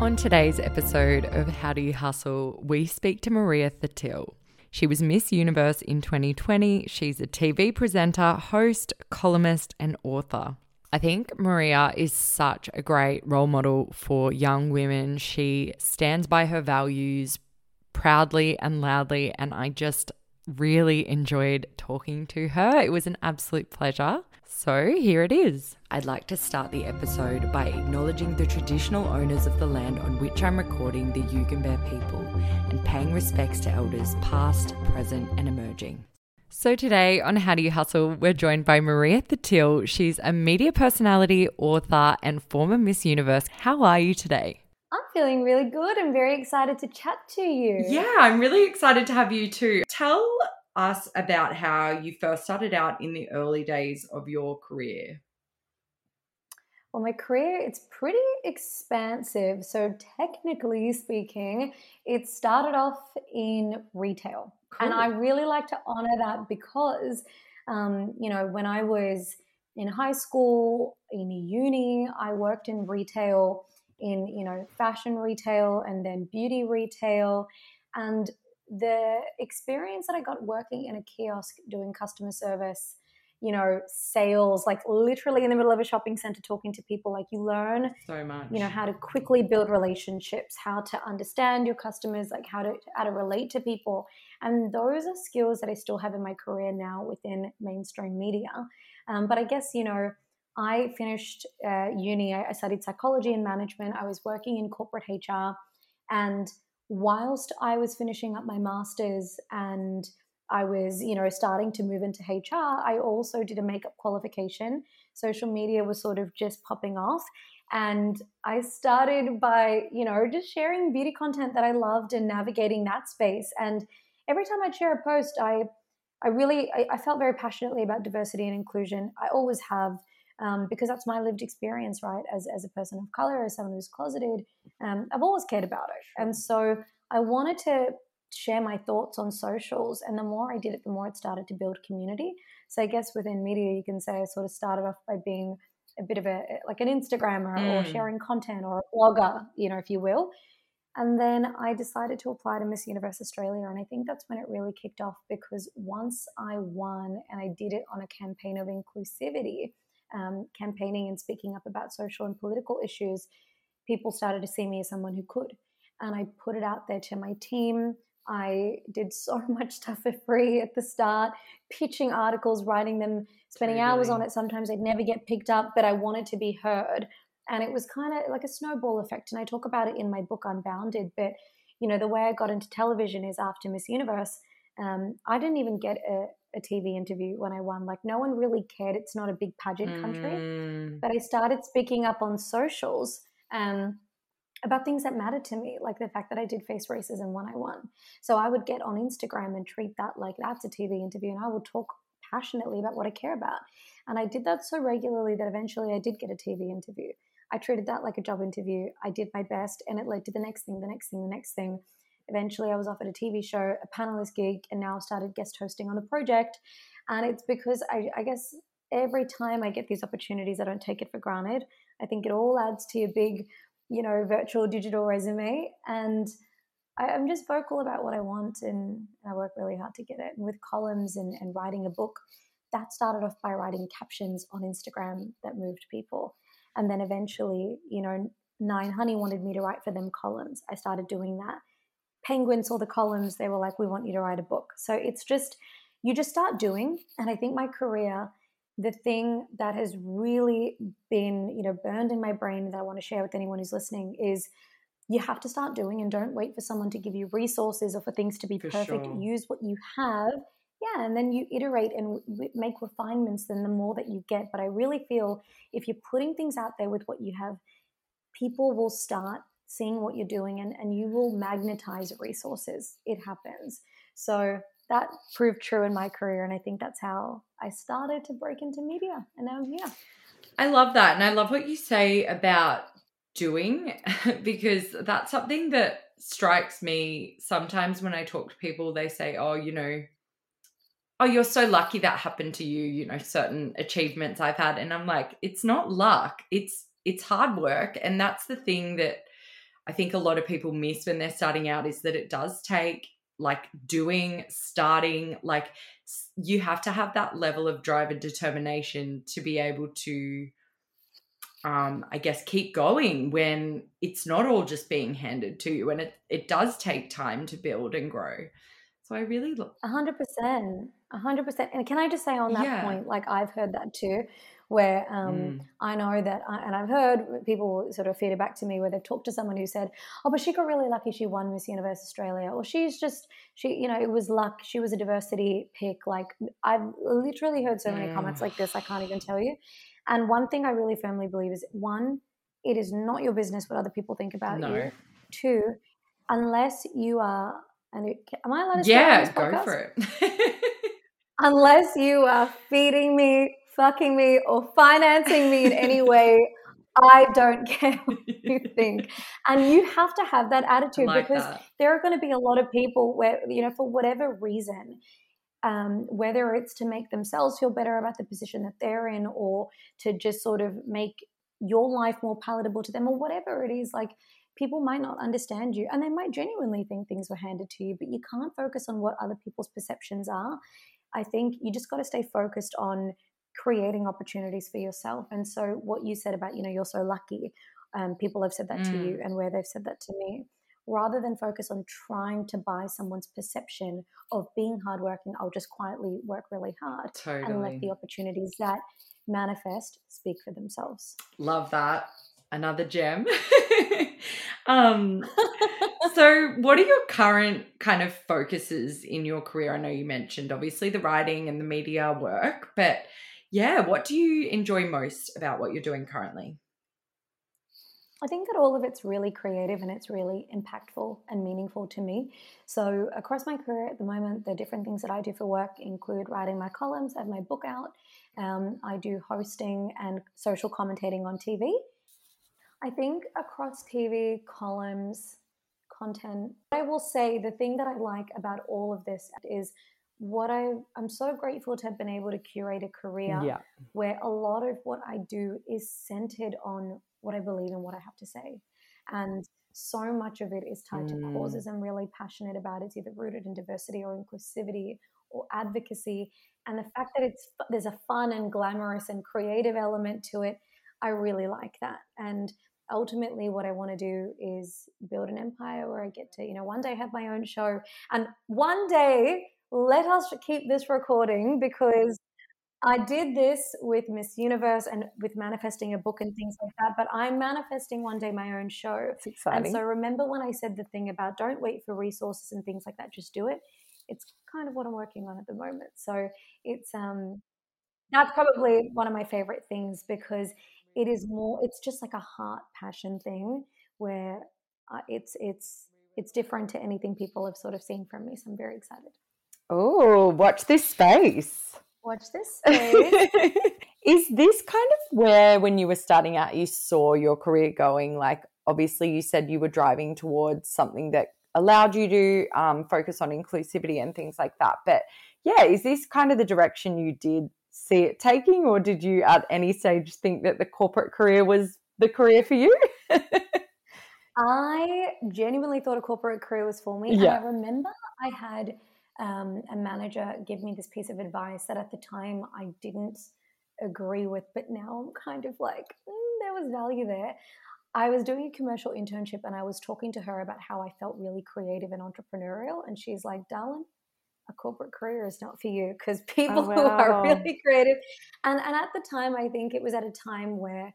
On today's episode of How Do You Hustle, we speak to Maria Thattil. She was Miss Universe in 2020. She's a TV presenter, host, columnist, and author. I think Maria is such a great role model for young women. She stands by her values proudly and loudly, and I just really enjoyed talking to her. It was an absolute pleasure. So here it is. I'd like to start the episode by acknowledging the traditional owners of the land on which I'm recording the Yugambeh people and paying respects to elders past, present, and emerging. So today on How Do You Hustle, we're joined by Maria Thattil. She's a media personality, author, and former Miss Universe. How are you today? I'm feeling really good. I'm very excited to chat to you. Yeah, I'm really excited to have you too. Tell us about how you first started out in the early days of your career. Well, my career it's pretty expansive. So technically speaking, it started off in retail, cool. and I really like to honor that because, um, you know, when I was in high school, in uni, I worked in retail, in you know fashion retail, and then beauty retail, and the experience that I got working in a kiosk doing customer service you know, sales, like literally in the middle of a shopping center talking to people. Like you learn so much, you know, how to quickly build relationships, how to understand your customers, like how to how to relate to people. And those are skills that I still have in my career now within mainstream media. Um, but I guess, you know, I finished uh, uni, I, I studied psychology and management. I was working in corporate HR. And whilst I was finishing up my master's and I was, you know, starting to move into HR, I also did a makeup qualification. Social media was sort of just popping off. And I started by, you know, just sharing beauty content that I loved and navigating that space. And every time I'd share a post, I I really I, I felt very passionately about diversity and inclusion. I always have. Um, because that's my lived experience, right? As, as a person of color, as someone who's closeted, um, I've always cared about it. And so I wanted to share my thoughts on socials. And the more I did it, the more it started to build community. So I guess within media, you can say I sort of started off by being a bit of a like an Instagrammer mm. or sharing content or a blogger, you know, if you will. And then I decided to apply to Miss Universe Australia. And I think that's when it really kicked off because once I won and I did it on a campaign of inclusivity, um, campaigning and speaking up about social and political issues, people started to see me as someone who could. And I put it out there to my team, I did so much stuff for free at the start, pitching articles, writing them, spending hours on it. Sometimes they'd never get picked up, but I wanted to be heard. And it was kind of like a snowball effect. And I talk about it in my book, Unbounded. But, you know, the way I got into television is after Miss Universe. Um, I didn't even get a, a, TV interview when I won. Like, no one really cared. It's not a big pageant country. Mm. But I started speaking up on socials. Um, about things that mattered to me, like the fact that I did face racism when I won. So I would get on Instagram and treat that like that's a TV interview, and I would talk passionately about what I care about. And I did that so regularly that eventually I did get a TV interview. I treated that like a job interview. I did my best, and it led to the next thing, the next thing, the next thing. Eventually, I was offered a TV show, a panelist gig, and now started guest hosting on the project. And it's because I, I guess every time I get these opportunities, I don't take it for granted. I think it all adds to your big you know, virtual digital resume. And I, am just vocal about what I want and I work really hard to get it. And with columns and, and writing a book, that started off by writing captions on Instagram that moved people. And then eventually, you know, Nine Honey wanted me to write for them columns. I started doing that. Penguin saw the columns, they were like, we want you to write a book. So it's just, you just start doing. And I think my career the thing that has really been you know burned in my brain that i want to share with anyone who's listening is you have to start doing and don't wait for someone to give you resources or for things to be for perfect sure. use what you have yeah and then you iterate and make refinements then the more that you get but i really feel if you're putting things out there with what you have people will start seeing what you're doing and, and you will magnetize resources it happens so that proved true in my career. And I think that's how I started to break into media. And now I'm here. I love that. And I love what you say about doing because that's something that strikes me sometimes when I talk to people. They say, oh, you know, oh, you're so lucky that happened to you, you know, certain achievements I've had. And I'm like, it's not luck, it's it's hard work. And that's the thing that I think a lot of people miss when they're starting out is that it does take like doing, starting, like you have to have that level of drive and determination to be able to um, I guess keep going when it's not all just being handed to you and it, it does take time to build and grow. So I really look a hundred percent, a hundred percent. And can I just say on that yeah. point, like I've heard that too, where um, mm. I know that, I, and I've heard people sort of feed it back to me where they've talked to someone who said, "Oh, but she got really lucky; she won Miss Universe Australia, or she's just she, you know, it was luck. She was a diversity pick." Like I've literally heard so many mm. comments like this, I can't even tell you. And one thing I really firmly believe is one, it is not your business what other people think about no. you. Two, unless you are, and it, am I allowed to? Yeah, go for it. unless you are feeding me fucking me or financing me in any way. I don't care what you think. And you have to have that attitude like because that. there are going to be a lot of people where, you know, for whatever reason, um, whether it's to make themselves feel better about the position that they're in or to just sort of make your life more palatable to them or whatever it is, like people might not understand you and they might genuinely think things were handed to you, but you can't focus on what other people's perceptions are. I think you just got to stay focused on creating opportunities for yourself. And so, what you said about, you know, you're so lucky, um, people have said that mm. to you, mm. and where they've said that to me, rather than focus on trying to buy someone's perception of being hardworking, I'll just quietly work really hard totally. and let the opportunities that manifest speak for themselves. Love that. Another gem. um, so, what are your current kind of focuses in your career? I know you mentioned obviously the writing and the media work, but yeah, what do you enjoy most about what you're doing currently? I think that all of it's really creative and it's really impactful and meaningful to me. So, across my career at the moment, the different things that I do for work include writing my columns, I have my book out, um, I do hosting and social commentating on TV. I think across TV, columns, content, I will say the thing that I like about all of this is what I I'm so grateful to have been able to curate a career yeah. where a lot of what I do is centered on what I believe and what I have to say. And so much of it is tied mm. to causes I'm really passionate about. It's either rooted in diversity or inclusivity or advocacy. And the fact that it's there's a fun and glamorous and creative element to it, I really like that. And ultimately what I want to do is build an empire where I get to, you know, one day have my own show and one day let us keep this recording because I did this with Miss Universe and with manifesting a book and things like that, but I'm manifesting one day my own show. It's exciting. And so remember when I said the thing about don't wait for resources and things like that, just do it. It's kind of what I'm working on at the moment. So it's um that's probably one of my favorite things because it is more it's just like a heart passion thing where uh, it's it's it's different to anything people have sort of seen from me. So I'm very excited. Oh, watch this space. Watch this space. Is this kind of where, when you were starting out, you saw your career going? Like, obviously, you said you were driving towards something that allowed you to um, focus on inclusivity and things like that. But yeah, is this kind of the direction you did see it taking, or did you at any stage think that the corporate career was the career for you? I genuinely thought a corporate career was for me. Yeah. And I remember I had um, a manager give me this piece of advice that at the time I didn't agree with, but now I'm kind of like, mm, there was value there. I was doing a commercial internship and I was talking to her about how I felt really creative and entrepreneurial. And she's like, darling, a corporate career is not for you because oh, people oh, wow. who are really creative. And, and at the time, I think it was at a time where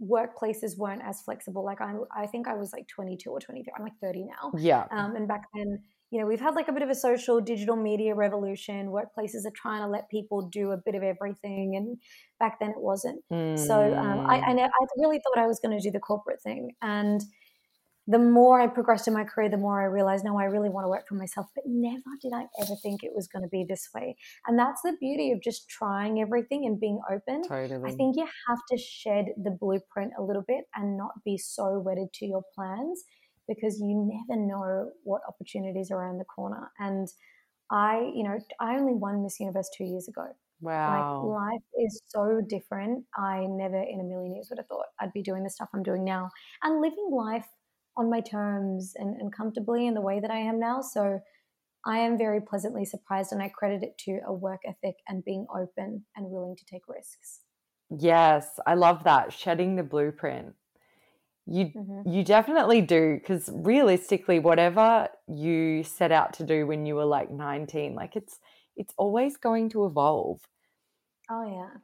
workplaces weren't as flexible. Like I, I think I was like 22 or 23. I'm like 30 now. Yeah. Um, and back then, you know, we've had like a bit of a social digital media revolution. Workplaces are trying to let people do a bit of everything, and back then it wasn't. Mm. So um, I, I, hmm. I really thought I was going to do the corporate thing, and the more I progressed in my career, the more I realized, no, I really want to work for myself. But never did I ever think it was going to be this way. And that's the beauty of just trying everything and being open. Totally. I think you have to shed the blueprint a little bit and not be so wedded to your plans because you never know what opportunities are around the corner. And I, you know, I only won Miss Universe two years ago. Wow. Like life is so different. I never in a million years would have thought I'd be doing the stuff I'm doing now and living life on my terms and, and comfortably in the way that I am now. So I am very pleasantly surprised and I credit it to a work ethic and being open and willing to take risks. Yes, I love that. Shedding the blueprint. You mm-hmm. you definitely do because realistically whatever you set out to do when you were like 19 like it's it's always going to evolve. Oh yeah.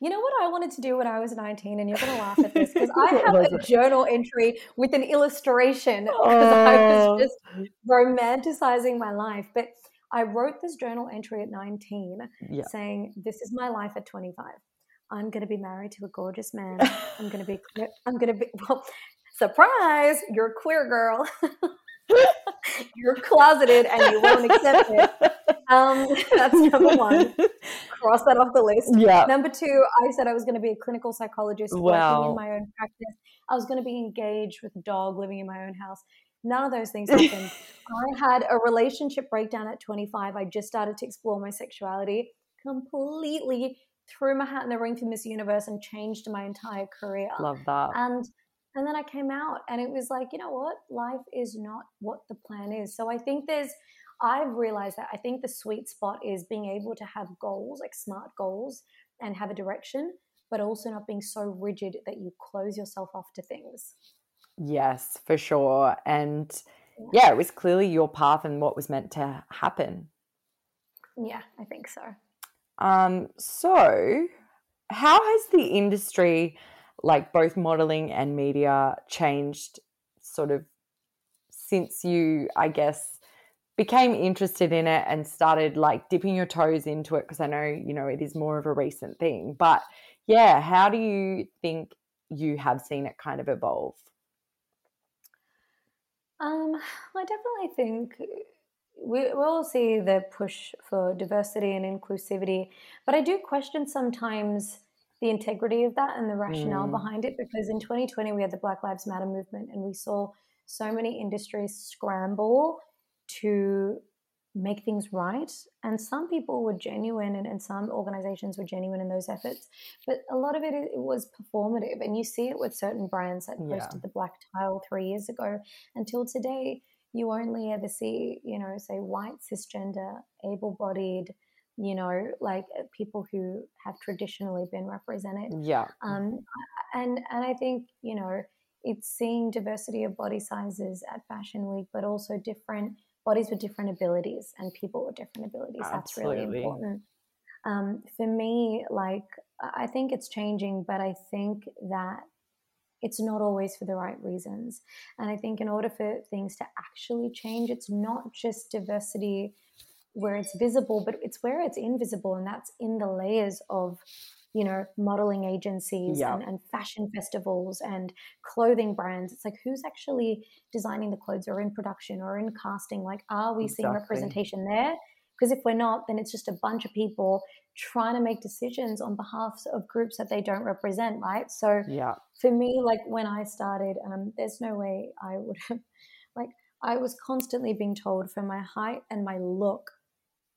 You know what I wanted to do when I was 19, and you're going to laugh at this because I have a journal entry with an illustration because oh. I was oh. just romanticizing my life. But I wrote this journal entry at 19 yeah. saying, This is my life at 25. I'm going to be married to a gorgeous man. I'm going to be, I'm going to be, well, surprise, you're a queer girl. you're closeted and you won't accept it. Um, that's number one. Cross that off the list. Yeah. Number two, I said I was going to be a clinical psychologist wow. working in my own practice. I was going to be engaged with a dog living in my own house. None of those things happened. I had a relationship breakdown at 25. I just started to explore my sexuality completely threw my hat in the ring for Miss Universe and changed my entire career. Love that. And and then I came out and it was like, you know what? Life is not what the plan is. So I think there's I've realized that I think the sweet spot is being able to have goals, like smart goals, and have a direction, but also not being so rigid that you close yourself off to things. Yes, for sure. And yeah, yeah it was clearly your path and what was meant to happen. Yeah, I think so. Um, so, how has the industry, like both modeling and media, changed sort of since you, I guess, became interested in it and started like dipping your toes into it? Because I know, you know, it is more of a recent thing. But yeah, how do you think you have seen it kind of evolve? Um, I definitely think we will see the push for diversity and inclusivity, but I do question sometimes the integrity of that and the rationale mm. behind it because in 2020 we had the Black Lives Matter movement and we saw so many industries scramble to make things right. And some people were genuine and, and some organizations were genuine in those efforts, but a lot of it, it was performative. And you see it with certain brands that posted yeah. the black tile three years ago until today you only ever see, you know, say white, cisgender, able bodied, you know, like uh, people who have traditionally been represented. Yeah. Um, and, and I think, you know, it's seeing diversity of body sizes at Fashion Week, but also different bodies with different abilities and people with different abilities. Absolutely. That's really important. Um, for me, like, I think it's changing, but I think that it's not always for the right reasons. And I think in order for things to actually change, it's not just diversity where it's visible, but it's where it's invisible, and that's in the layers of you know modeling agencies yeah. and, and, fashion festivals and clothing brands it's like who's actually designing the clothes or in production or in casting like are we exactly. seeing representation there because if we're not, then it's just a bunch of people trying to make decisions on behalf of groups that they don't represent, right? So yeah. for me, like when I started, um, there's no way I would have, like I was constantly being told for my height and my look,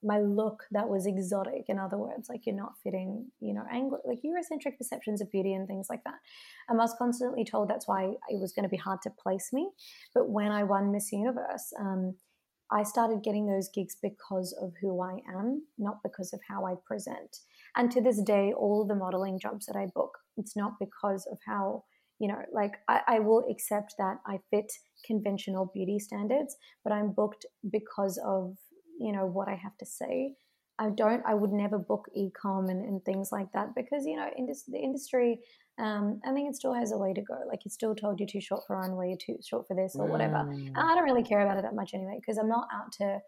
my look that was exotic. In other words, like you're not fitting, you know, Anglo, like Eurocentric perceptions of beauty and things like that. And I was constantly told that's why it was going to be hard to place me. But when I won Miss Universe, um, I started getting those gigs because of who I am, not because of how I present. And to this day, all the modeling jobs that I book, it's not because of how, you know, like I, I will accept that I fit conventional beauty standards, but I'm booked because of, you know, what I have to say. I don't, I would never book ecom and, and things like that because, you know, in this, the industry, um, I think it still has a way to go. Like it's still told you're too short for runway, you're too short for this or whatever. Mm. And I don't really care about it that much anyway because I'm not out to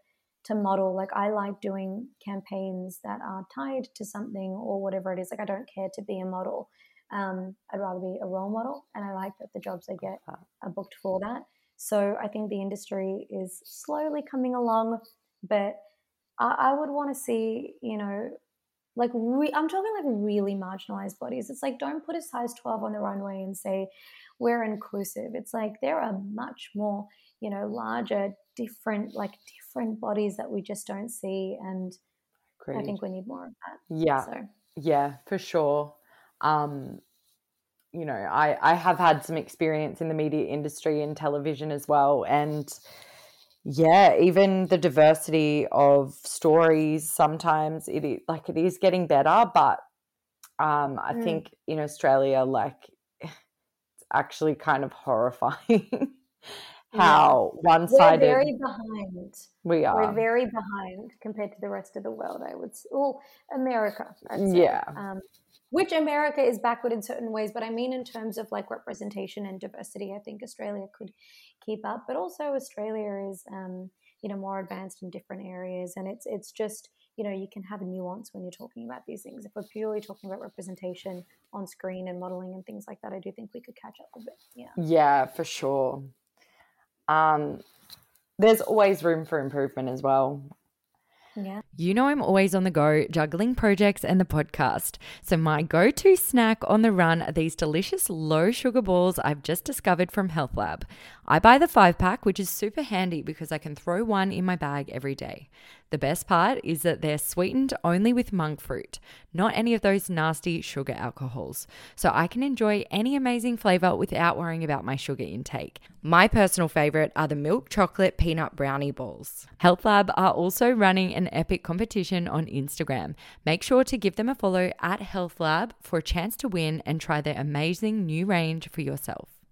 to model. Like I like doing campaigns that are tied to something or whatever it is. Like I don't care to be a model. Um, I'd rather be a role model, and I like that the jobs I get are booked for that. So I think the industry is slowly coming along, but I, I would want to see, you know, like re- i'm talking like really marginalized bodies it's like don't put a size 12 on the runway and say we're inclusive it's like there are much more you know larger different like different bodies that we just don't see and i think we need more of that yeah so. yeah for sure um you know, I, I have had some experience in the media industry and television as well. And yeah, even the diversity of stories, sometimes it is like it is getting better, but um, I mm. think in Australia, like it's actually kind of horrifying how yeah. one sided. We're very behind. We are. We're very behind compared to the rest of the world, I would say. Well, America. Yeah. Um, which America is backward in certain ways, but I mean in terms of like representation and diversity, I think Australia could keep up. But also Australia is, um, you know, more advanced in different areas, and it's it's just you know you can have a nuance when you're talking about these things. If we're purely talking about representation on screen and modeling and things like that, I do think we could catch up a bit. Yeah. Yeah, for sure. Um, there's always room for improvement as well. Yeah. You know, I'm always on the go, juggling projects and the podcast. So, my go to snack on the run are these delicious low sugar balls I've just discovered from Health Lab. I buy the five pack, which is super handy because I can throw one in my bag every day. The best part is that they're sweetened only with monk fruit, not any of those nasty sugar alcohols. So I can enjoy any amazing flavor without worrying about my sugar intake. My personal favorite are the milk chocolate peanut brownie balls. Health Lab are also running an epic competition on Instagram. Make sure to give them a follow at Health Lab for a chance to win and try their amazing new range for yourself.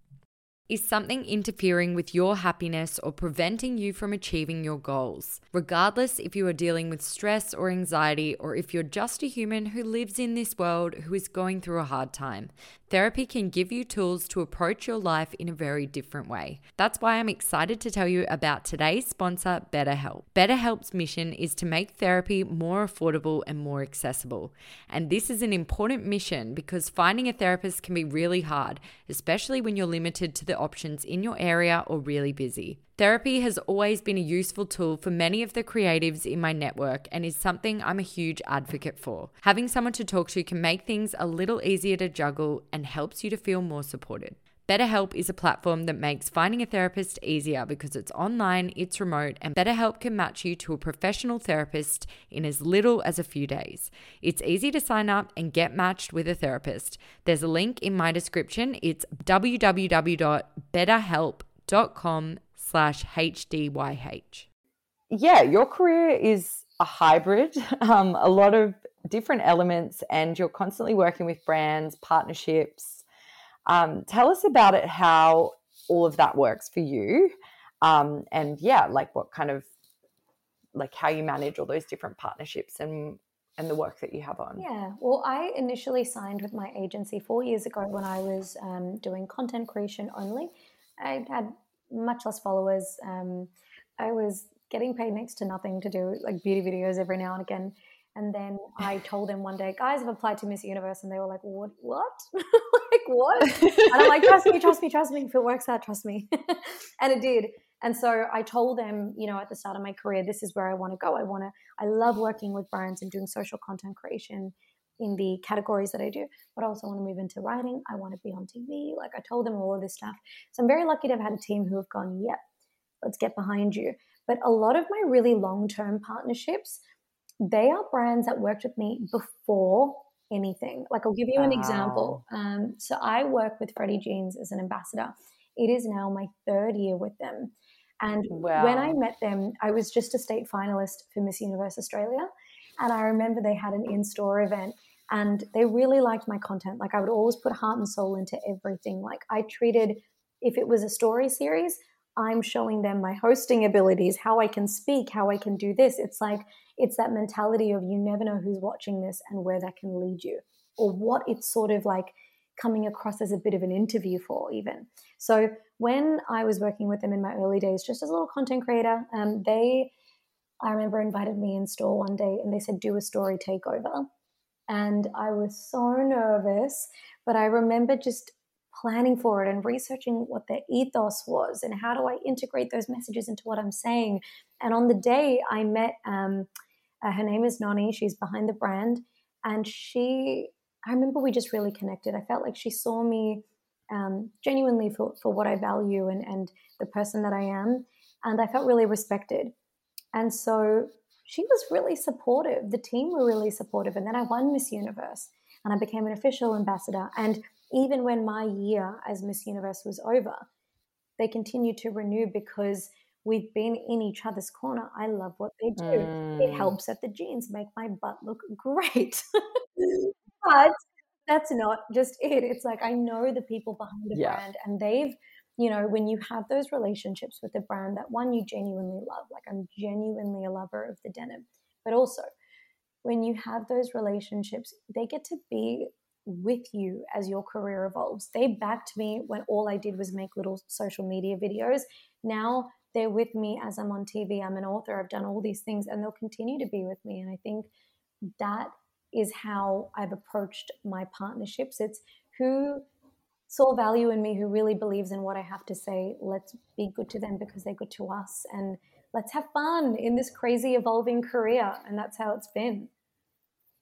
Is something interfering with your happiness or preventing you from achieving your goals? Regardless if you are dealing with stress or anxiety, or if you're just a human who lives in this world who is going through a hard time, Therapy can give you tools to approach your life in a very different way. That's why I'm excited to tell you about today's sponsor, BetterHelp. BetterHelp's mission is to make therapy more affordable and more accessible. And this is an important mission because finding a therapist can be really hard, especially when you're limited to the options in your area or really busy. Therapy has always been a useful tool for many of the creatives in my network and is something I'm a huge advocate for. Having someone to talk to can make things a little easier to juggle and helps you to feel more supported. BetterHelp is a platform that makes finding a therapist easier because it's online, it's remote, and BetterHelp can match you to a professional therapist in as little as a few days. It's easy to sign up and get matched with a therapist. There's a link in my description. It's www.betterhelp.com slash HDYH. Yeah, your career is a hybrid, um, a lot of different elements, and you're constantly working with brands, partnerships. Um, tell us about it, how all of that works for you. Um, and yeah, like what kind of like how you manage all those different partnerships and and the work that you have on. Yeah, well, I initially signed with my agency four years ago when I was um, doing content creation only. I had much less followers. Um, I was getting paid next to nothing to do like beauty videos every now and again. And then I told them one day, guys, I've applied to Miss Universe, and they were like, "What? What? like what?" And I'm like, "Trust me, trust me, trust me. If it works out, trust me." and it did. And so I told them, you know, at the start of my career, this is where I want to go. I want to. I love working with brands and doing social content creation in the categories that I do, but I also want to move into writing. I want to be on TV. Like I told them all of this stuff. So I'm very lucky to have had a team who have gone, yep, let's get behind you. But a lot of my really long term partnerships, they are brands that worked with me before anything. Like I'll give you an wow. example. Um, so I work with Freddie Jeans as an ambassador. It is now my third year with them. And wow. when I met them, I was just a state finalist for Miss Universe Australia. And I remember they had an in store event and they really liked my content. Like I would always put heart and soul into everything. Like I treated, if it was a story series, I'm showing them my hosting abilities, how I can speak, how I can do this. It's like, it's that mentality of you never know who's watching this and where that can lead you or what it's sort of like coming across as a bit of an interview for, even. So when I was working with them in my early days, just as a little content creator, um, they, I remember, invited me in store one day and they said, do a story takeover and I was so nervous. But I remember just planning for it and researching what their ethos was and how do I integrate those messages into what I'm saying. And on the day I met, um, uh, her name is Noni, she's behind the brand, and she, I remember we just really connected. I felt like she saw me um, genuinely for, for what I value and, and the person that I am. And I felt really respected. And so she was really supportive. The team were really supportive. And then I won Miss Universe and I became an official ambassador. And even when my year as Miss Universe was over, they continued to renew because we've been in each other's corner. I love what they do. Mm. It helps that the jeans make my butt look great. but that's not just it. It's like I know the people behind the yeah. brand and they've, you know, when you have those relationships with the brand that one you genuinely love, like I'm genuinely a lover of the denim, but also when you have those relationships, they get to be with you as your career evolves. They backed me when all I did was make little social media videos. Now they're with me as I'm on TV. I'm an author. I've done all these things and they'll continue to be with me. And I think that is how I've approached my partnerships. It's who saw value in me, who really believes in what I have to say. Let's be good to them because they're good to us. And let's have fun in this crazy evolving career. And that's how it's been.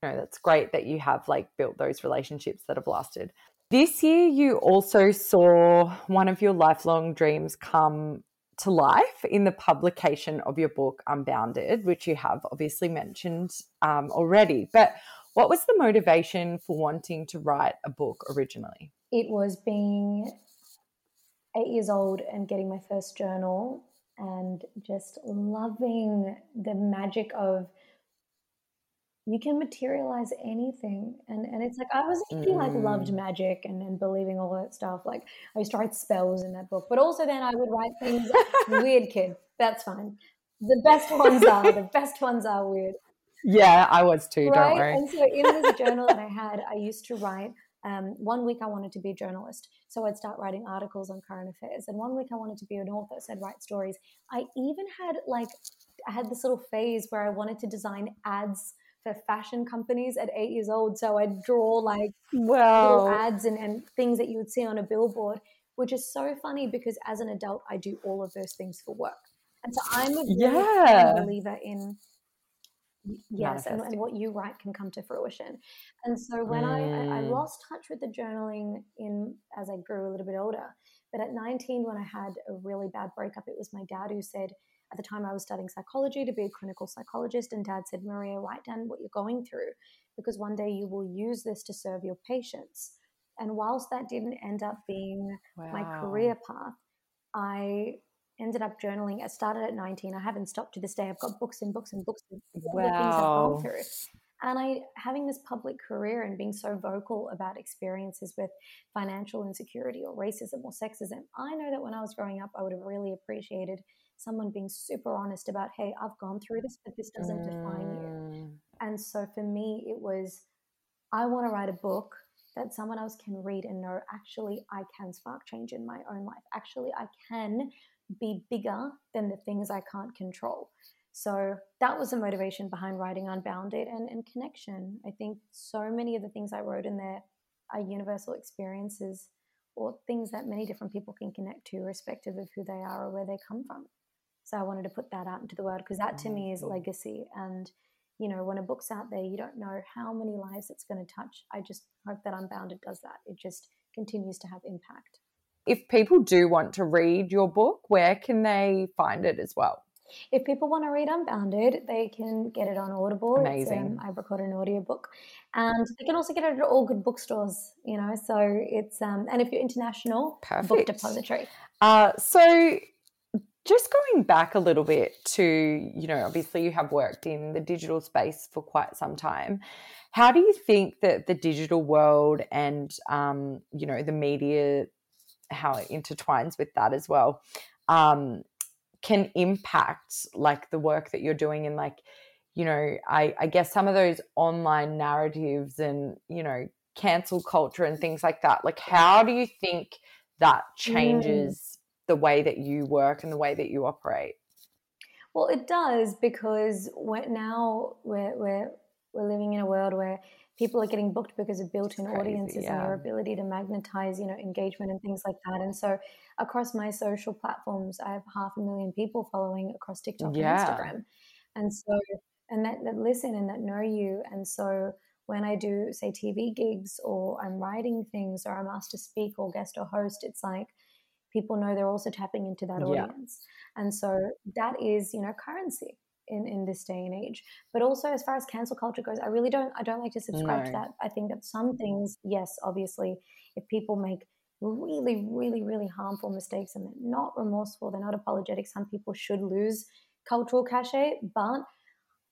No, that's great that you have like built those relationships that have lasted. This year, you also saw one of your lifelong dreams come to life in the publication of your book, Unbounded, which you have obviously mentioned um, already. But what was the motivation for wanting to write a book originally? It was being eight years old and getting my first journal and just loving the magic of you can materialize anything and and it's like i was mm. like loved magic and, and believing all that stuff like i used to write spells in that book but also then i would write things weird kid that's fine the best ones are the best ones are weird yeah i was too right? don't worry and so in this journal that i had i used to write um, one week I wanted to be a journalist, so I'd start writing articles on current affairs. And one week I wanted to be an author, so I'd write stories. I even had like, I had this little phase where I wanted to design ads for fashion companies at eight years old. So I'd draw like wow. little ads and, and things that you would see on a billboard, which is so funny because as an adult, I do all of those things for work. And so I'm a yeah. believer in yes and, and, what you write can come to fruition and so when mm. I, I mm. lost touch with the journaling in as i grew a little bit older but at 19 when i had a really bad breakup it was my dad who said at the time I was studying psychology to be a clinical psychologist, and dad said, Maria, write down what you're going through because one day you will use this to serve your patients. And whilst that didn't end up being wow. my career path, I ended up journaling. I started at 19. I haven't stopped to this day. I've got books and books and books of wow. the things I've gone through. And I having this public career and being so vocal about experiences with financial insecurity or racism or sexism, I know that when I was growing up, I would have really appreciated someone being super honest about, hey, I've gone through this, but this doesn't define you. Mm. And so for me, it was, I want to write a book that someone else can read and know actually I can spark change in my own life. Actually, I can be bigger than the things I can't control. So that was the motivation behind writing Unbounded and, and connection. I think so many of the things I wrote in there are universal experiences or things that many different people can connect to, irrespective of who they are or where they come from. So I wanted to put that out into the world because that to me is legacy. And, you know, when a book's out there, you don't know how many lives it's going to touch. I just hope that Unbounded does that. It just continues to have impact. If people do want to read your book, where can they find it as well? If people want to read Unbounded, they can get it on Audible. Amazing. Um, I recorded an audiobook. And they can also get it at all good bookstores, you know. So it's, um, and if you're international, Perfect. Book Depository. Uh, so just going back a little bit to, you know, obviously you have worked in the digital space for quite some time. How do you think that the digital world and, um, you know, the media, how it intertwines with that as well, um, can impact like the work that you're doing and like, you know, I, I guess some of those online narratives and, you know, cancel culture and things like that. Like, how do you think that mm. changes? Mm the way that you work and the way that you operate? Well, it does because we're now we're, we're, we're living in a world where people are getting booked because of built-in Crazy, audiences yeah. and your ability to magnetize, you know, engagement and things like that. And so across my social platforms, I have half a million people following across TikTok yeah. and Instagram. And so and that, that listen and that know you. And so when I do say TV gigs or I'm writing things or I'm asked to speak or guest or host, it's like people know they're also tapping into that audience. Yeah. And so that is, you know, currency. in, in this day and age. But also as far as cancel culture goes, I really don't I don't like to subscribe no. to that. I think that some things, yes, obviously, if people make really, really, really harmful mistakes and they're not remorseful, they're not apologetic, some people should lose cultural cachet. But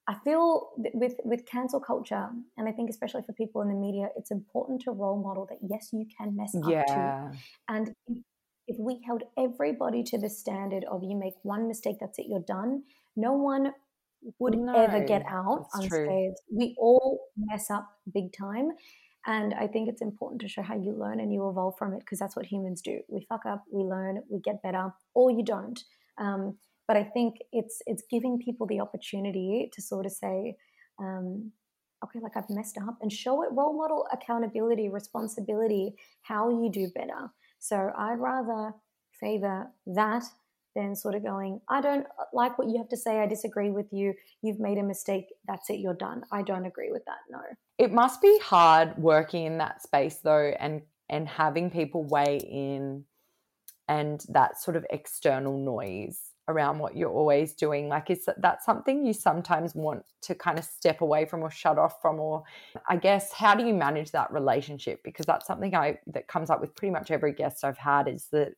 I feel with with cancel culture, and I think especially for people in the media, it's important to role model that yes, you can mess yeah. up too. And if we held everybody to the standard of you make one mistake, that's it, you're done, no one would no, ever get out unscathed. True. We all mess up big time. And I think it's important to show how you learn and you evolve from it because that's what humans do. We fuck up, we learn, we get better, or you don't. Um, but I think it's it's giving people the opportunity to sort of say, um, okay, like I've messed up, and show it role model accountability, responsibility, how you do better. So I'd rather favor that than sort of going, I don't uh, like what you have to say. I disagree with you. You've made a mistake. That's it. You're done. I don't agree with that. No. It must be hard working in that space though, and and having people weigh in, and that sort of external noise around what you're always doing like is that something you sometimes want to kind of step away from or shut off from or i guess how do you manage that relationship because that's something i that comes up with pretty much every guest i've had is that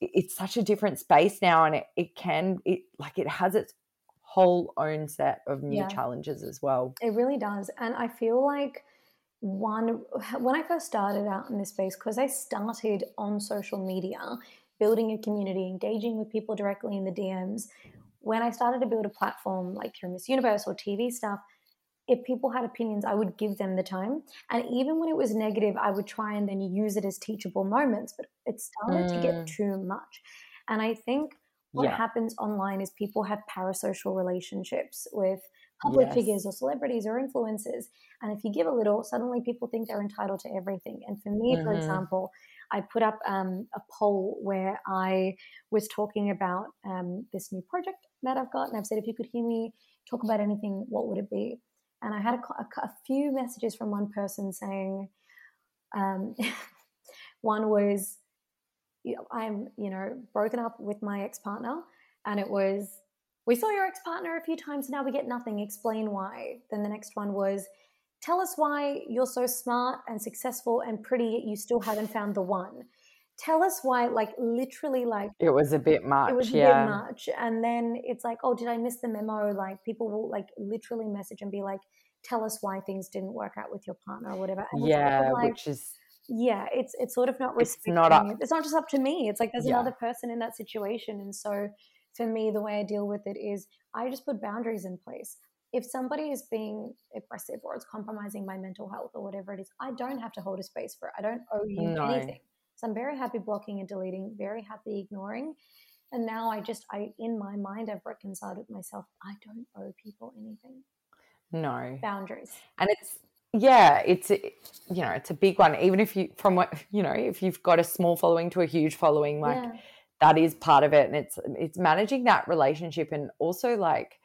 it's such a different space now and it, it can it like it has its whole own set of new yeah. challenges as well it really does and i feel like one when i first started out in this space because i started on social media building a community, engaging with people directly in the DMs. When I started to build a platform like through Miss Universe or TV stuff, if people had opinions, I would give them the time. And even when it was negative, I would try and then use it as teachable moments, but it started mm. to get mm. too much. And I think what yeah. happens online is people have parasocial relationships with public yes. figures or celebrities or influencers. And if you give a little, suddenly people think they're entitled to everything. And for me, mm-hmm. for example, I put up um, a poll where I was talking about um, this new project that I've got, and I've said, if you could hear me talk about anything, what would it be? And I had a, a, a few messages from one person saying, um, one was, I'm, you know, broken up with my ex partner, and it was, we saw your ex partner a few times, now we get nothing. Explain why. Then the next one was, Tell us why you're so smart and successful and pretty, yet you still haven't found the one. Tell us why, like literally, like it was a bit much. It was yeah. a bit much, and then it's like, oh, did I miss the memo? Like people will like literally message and be like, tell us why things didn't work out with your partner or whatever. And yeah, like, which is yeah, it's it's sort of not respecting. It's not up. It's not just up to me. It's like there's yeah. another person in that situation, and so for me, the way I deal with it is I just put boundaries in place if somebody is being aggressive or it's compromising my mental health or whatever it is, I don't have to hold a space for it. I don't owe you no. anything. So I'm very happy blocking and deleting, very happy ignoring. And now I just, I in my mind, I've reconciled with myself. I don't owe people anything. No boundaries. And it's yeah, it's you know it's a big one. Even if you from what you know if you've got a small following to a huge following, like yeah. that is part of it, and it's it's managing that relationship and also like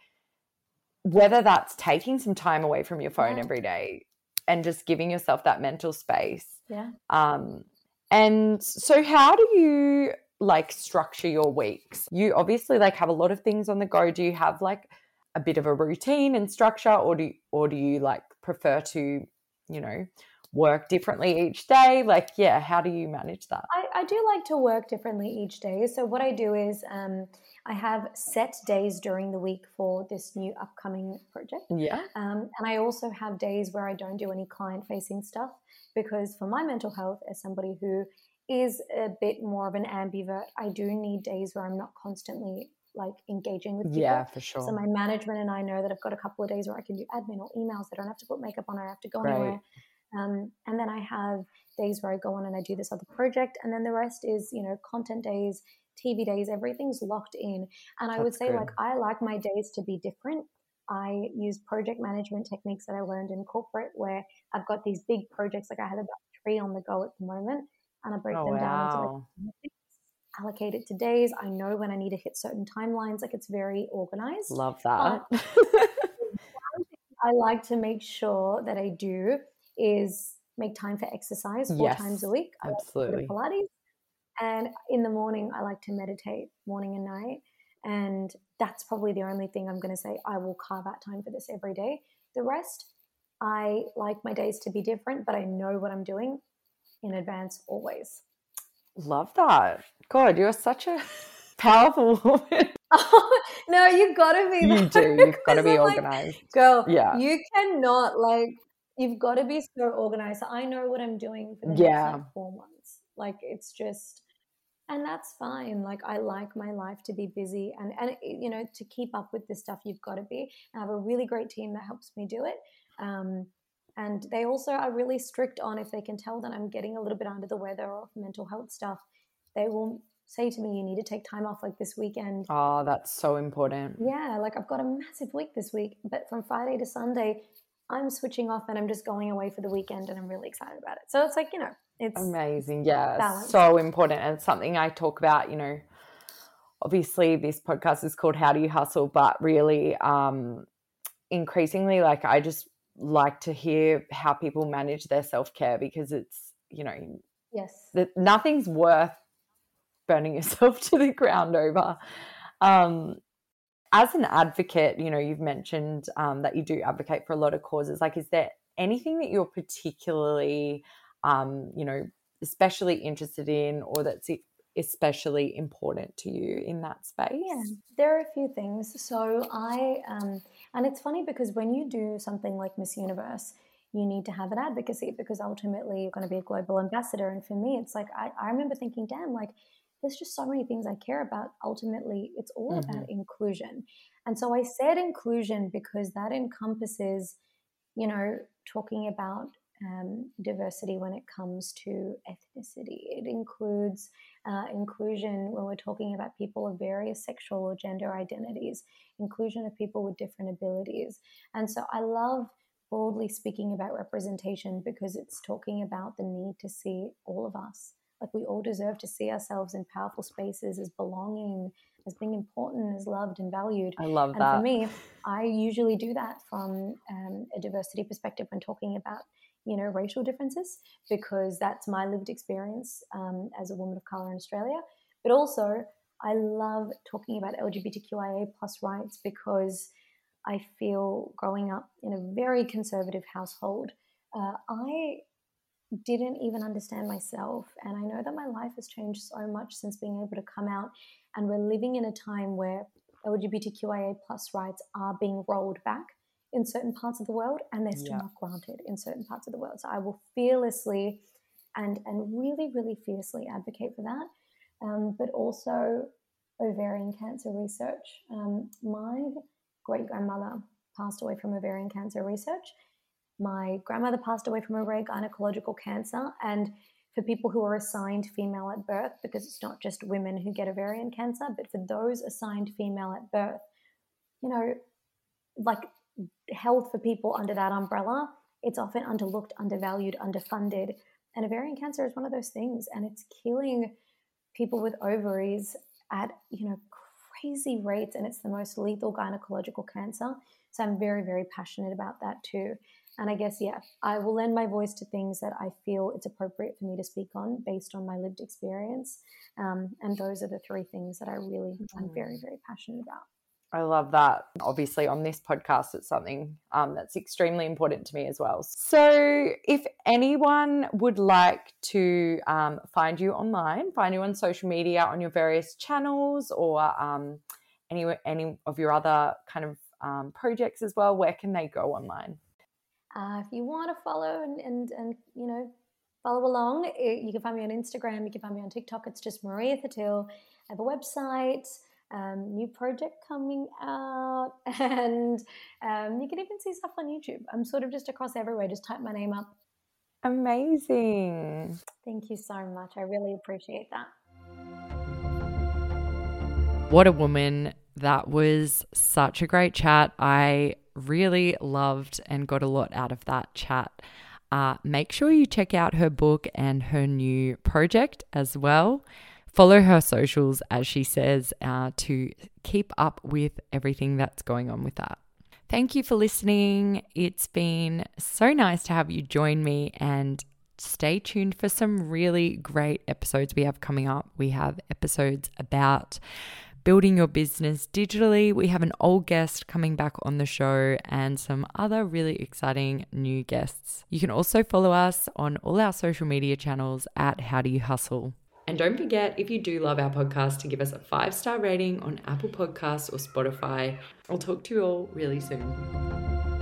whether that's taking some time away from your phone yeah. every day and just giving yourself that mental space. Yeah. Um, and so how do you like structure your weeks? You obviously like have a lot of things on the go. Do you have like a bit of a routine and structure or do you, or do you like prefer to, you know, work differently each day? Like, yeah, how do you manage that? I, I do like to work differently each day. So what I do is um I have set days during the week for this new upcoming project. Yeah. Um, and I also have days where I don't do any client facing stuff because for my mental health, as somebody who is a bit more of an ambivert, I do need days where I'm not constantly like engaging with people. Yeah, for sure. So my management and I know that I've got a couple of days where I can do admin or emails. I don't have to put makeup on. I have to go Great. anywhere. Um, and then I have days where I go on and I do this other project, and then the rest is you know content days, TV days, everything's locked in. And I would say, good. like, I like my days to be different. I use project management techniques that I learned in corporate where I've got these big projects, like I have about three on the go at the moment, and I break oh, them wow. down into like allocate it to days. I know when I need to hit certain timelines, like it's very organized. Love that. I like to make sure that I do is make time for exercise four yes, times a week. I absolutely. Like Pilates and in the morning, I like to meditate morning and night. And that's probably the only thing I'm going to say. I will carve out time for this every day. The rest, I like my days to be different, but I know what I'm doing in advance always. Love that. God, you're such a powerful woman. Oh, no, you've gotta be. You do. You've got to be organized, like, girl. Yeah, you cannot like. You've got to be so organized. I know what I'm doing for the yeah. next like, four months. Like it's just, and that's fine. Like I like my life to be busy, and and you know to keep up with this stuff, you've got to be. I have a really great team that helps me do it. Um, and they also are really strict on if they can tell that I'm getting a little bit under the weather or mental health stuff, they will say to me, you need to take time off like this weekend. Oh, that's so important. Yeah, like I've got a massive week this week, but from Friday to Sunday, I'm switching off and I'm just going away for the weekend and I'm really excited about it. So it's like, you know, it's amazing. Yeah, so important. And something I talk about, you know, obviously this podcast is called How Do You Hustle, but really, um, increasingly, like I just like to hear how people manage their self care because it's, you know, yes, that nothing's worth burning yourself to the ground over. Um, as an advocate, you know, you've mentioned um, that you do advocate for a lot of causes. Like, is there anything that you're particularly, um, you know, especially interested in or that's especially important to you in that space? Yeah, there are a few things. So I, um, and it's funny because when you do something like Miss Universe, you need to have an advocacy because ultimately you're going to be a global ambassador. And for me, it's like, I, I remember thinking, damn, like, there's just so many things I care about. Ultimately, it's all mm-hmm. about inclusion. And so I said inclusion because that encompasses, you know, talking about um, diversity when it comes to ethnicity. It includes uh, inclusion when we're talking about people of various sexual or gender identities, inclusion of people with different abilities. And so I love broadly speaking about representation because it's talking about the need to see all of us like we all deserve to see ourselves in powerful spaces as belonging, as being important, as loved and valued. I love and that. for me, I usually do that from um, a diversity perspective when talking about you know racial differences because that's my lived experience um, as a woman of color in Australia. But also, I love talking about LGBTQIA plus rights because I feel growing up in a very conservative household, uh, I didn't even understand myself. And I know that my life has changed so much since being able to come out. And we're living in a time where LGBTQIA plus rights are being rolled back in certain parts of the world and they're still yeah. not granted in certain parts of the world. So I will fearlessly and, and really, really fiercely advocate for that. Um, but also ovarian cancer research. Um, my great grandmother passed away from ovarian cancer research my grandmother passed away from a rare gynecological cancer. And for people who are assigned female at birth, because it's not just women who get ovarian cancer, but for those assigned female at birth, you know, like health for people under that umbrella, it's often underlooked, undervalued, underfunded. And ovarian cancer is one of those things, and it's killing people with ovaries at, you know, crazy rates, and it's the most lethal gynecological cancer. So I'm very, very passionate about that too. And I guess, yeah, I will lend my voice to things that I feel it's appropriate for me to speak on based on my lived experience. Um, and those are the three things that I really, mm-hmm. I'm very, very passionate about. I love that. Obviously, on this podcast, it's something um, that's extremely important to me as well. So, if anyone would like to um, find you online, find you on social media, on your various channels, or um, any any of your other kind of um, projects as well, where can they go online? Uh, if you want to follow and, and, and, you know, follow along, eh, you can find me on Instagram, you can find me on TikTok. It's just Maria Thattil. I have a website, um, new project coming out, and um, you can even see stuff on YouTube. I'm sort of just across everywhere. Just type my name up. Amazing. Thank you so much. I really appreciate that. What a woman. That was such a great chat. I really loved and got a lot out of that chat. Uh, make sure you check out her book and her new project as well. Follow her socials, as she says, uh, to keep up with everything that's going on with that. Thank you for listening. It's been so nice to have you join me and stay tuned for some really great episodes we have coming up. We have episodes about building your business digitally. We have an old guest coming back on the show and some other really exciting new guests. You can also follow us on all our social media channels at How Do You Hustle. And don't forget, if you do love our podcast, to give us a five star rating on Apple Podcasts or Spotify. I'll talk to you all really soon.